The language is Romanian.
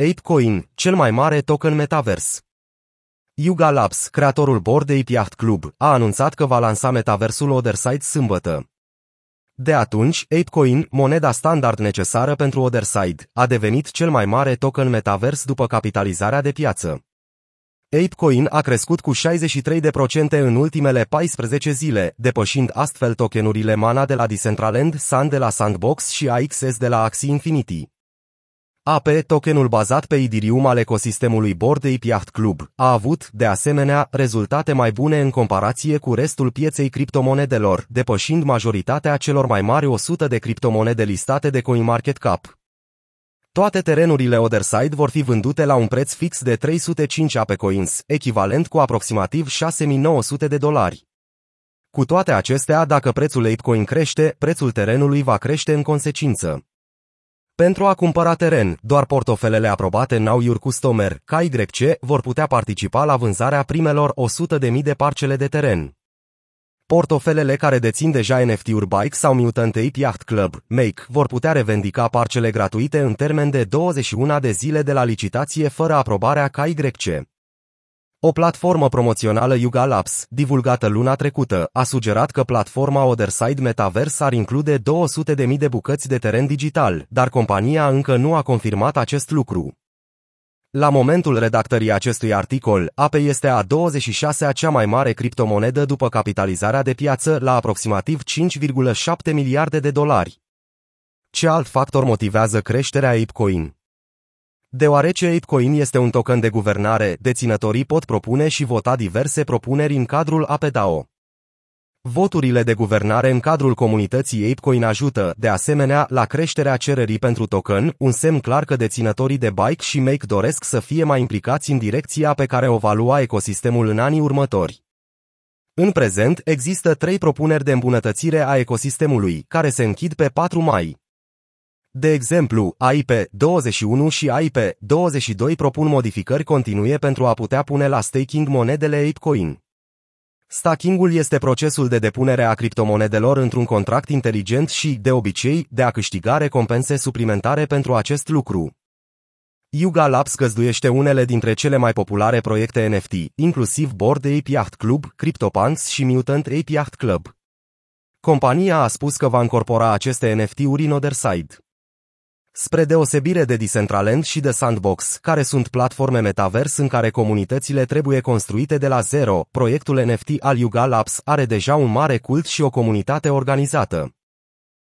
ApeCoin, cel mai mare token metavers. Yuga Labs, creatorul Bored Ape Yacht Club, a anunțat că va lansa metaversul Otherside sâmbătă. De atunci, ApeCoin, moneda standard necesară pentru Otherside, a devenit cel mai mare token metavers după capitalizarea de piață. ApeCoin a crescut cu 63% în ultimele 14 zile, depășind astfel tokenurile Mana de la Decentraland, Sun de la Sandbox și AXS de la Axie Infinity. AP, tokenul bazat pe Ethereum al ecosistemului Bored Ape Yacht Club, a avut, de asemenea, rezultate mai bune în comparație cu restul pieței criptomonedelor, depășind majoritatea celor mai mari 100 de criptomonede listate de CoinMarketCap. Toate terenurile Otherside vor fi vândute la un preț fix de 305 AP Coins, echivalent cu aproximativ 6900 de dolari. Cu toate acestea, dacă prețul ApeCoin crește, prețul terenului va crește în consecință. Pentru a cumpăra teren, doar portofelele aprobate în Now Your Customer, KYC, vor putea participa la vânzarea primelor 100.000 de parcele de teren. Portofelele care dețin deja NFT-uri Bike sau Mutant Ape Yacht Club, Make, vor putea revendica parcele gratuite în termen de 21 de zile de la licitație fără aprobarea KYC. O platformă promoțională Yuga Labs, divulgată luna trecută, a sugerat că platforma Otherside Metaverse ar include 200.000 de bucăți de teren digital, dar compania încă nu a confirmat acest lucru. La momentul redactării acestui articol, APE este a 26-a cea mai mare criptomonedă după capitalizarea de piață la aproximativ 5,7 miliarde de dolari. Ce alt factor motivează creșterea ApeCoin? Deoarece ApeCoin este un token de guvernare, deținătorii pot propune și vota diverse propuneri în cadrul APEDAO. Voturile de guvernare în cadrul comunității ApeCoin ajută, de asemenea, la creșterea cererii pentru token, un semn clar că deținătorii de Bike și Make doresc să fie mai implicați în direcția pe care o va lua ecosistemul în anii următori. În prezent, există trei propuneri de îmbunătățire a ecosistemului, care se închid pe 4 mai. De exemplu, AIP21 și AIP22 propun modificări continue pentru a putea pune la staking monedele ApeCoin. Staking-ul este procesul de depunere a criptomonedelor într-un contract inteligent și, de obicei, de a câștiga recompense suplimentare pentru acest lucru. Yuga Labs găzduiește unele dintre cele mai populare proiecte NFT, inclusiv Bored Ape Yacht Club, CryptoPunks și Mutant Ape Yacht Club. Compania a spus că va încorpora aceste NFT-uri în Otherside. Spre deosebire de Decentraland și de Sandbox, care sunt platforme metavers în care comunitățile trebuie construite de la zero, proiectul NFT al Yuga Labs are deja un mare cult și o comunitate organizată.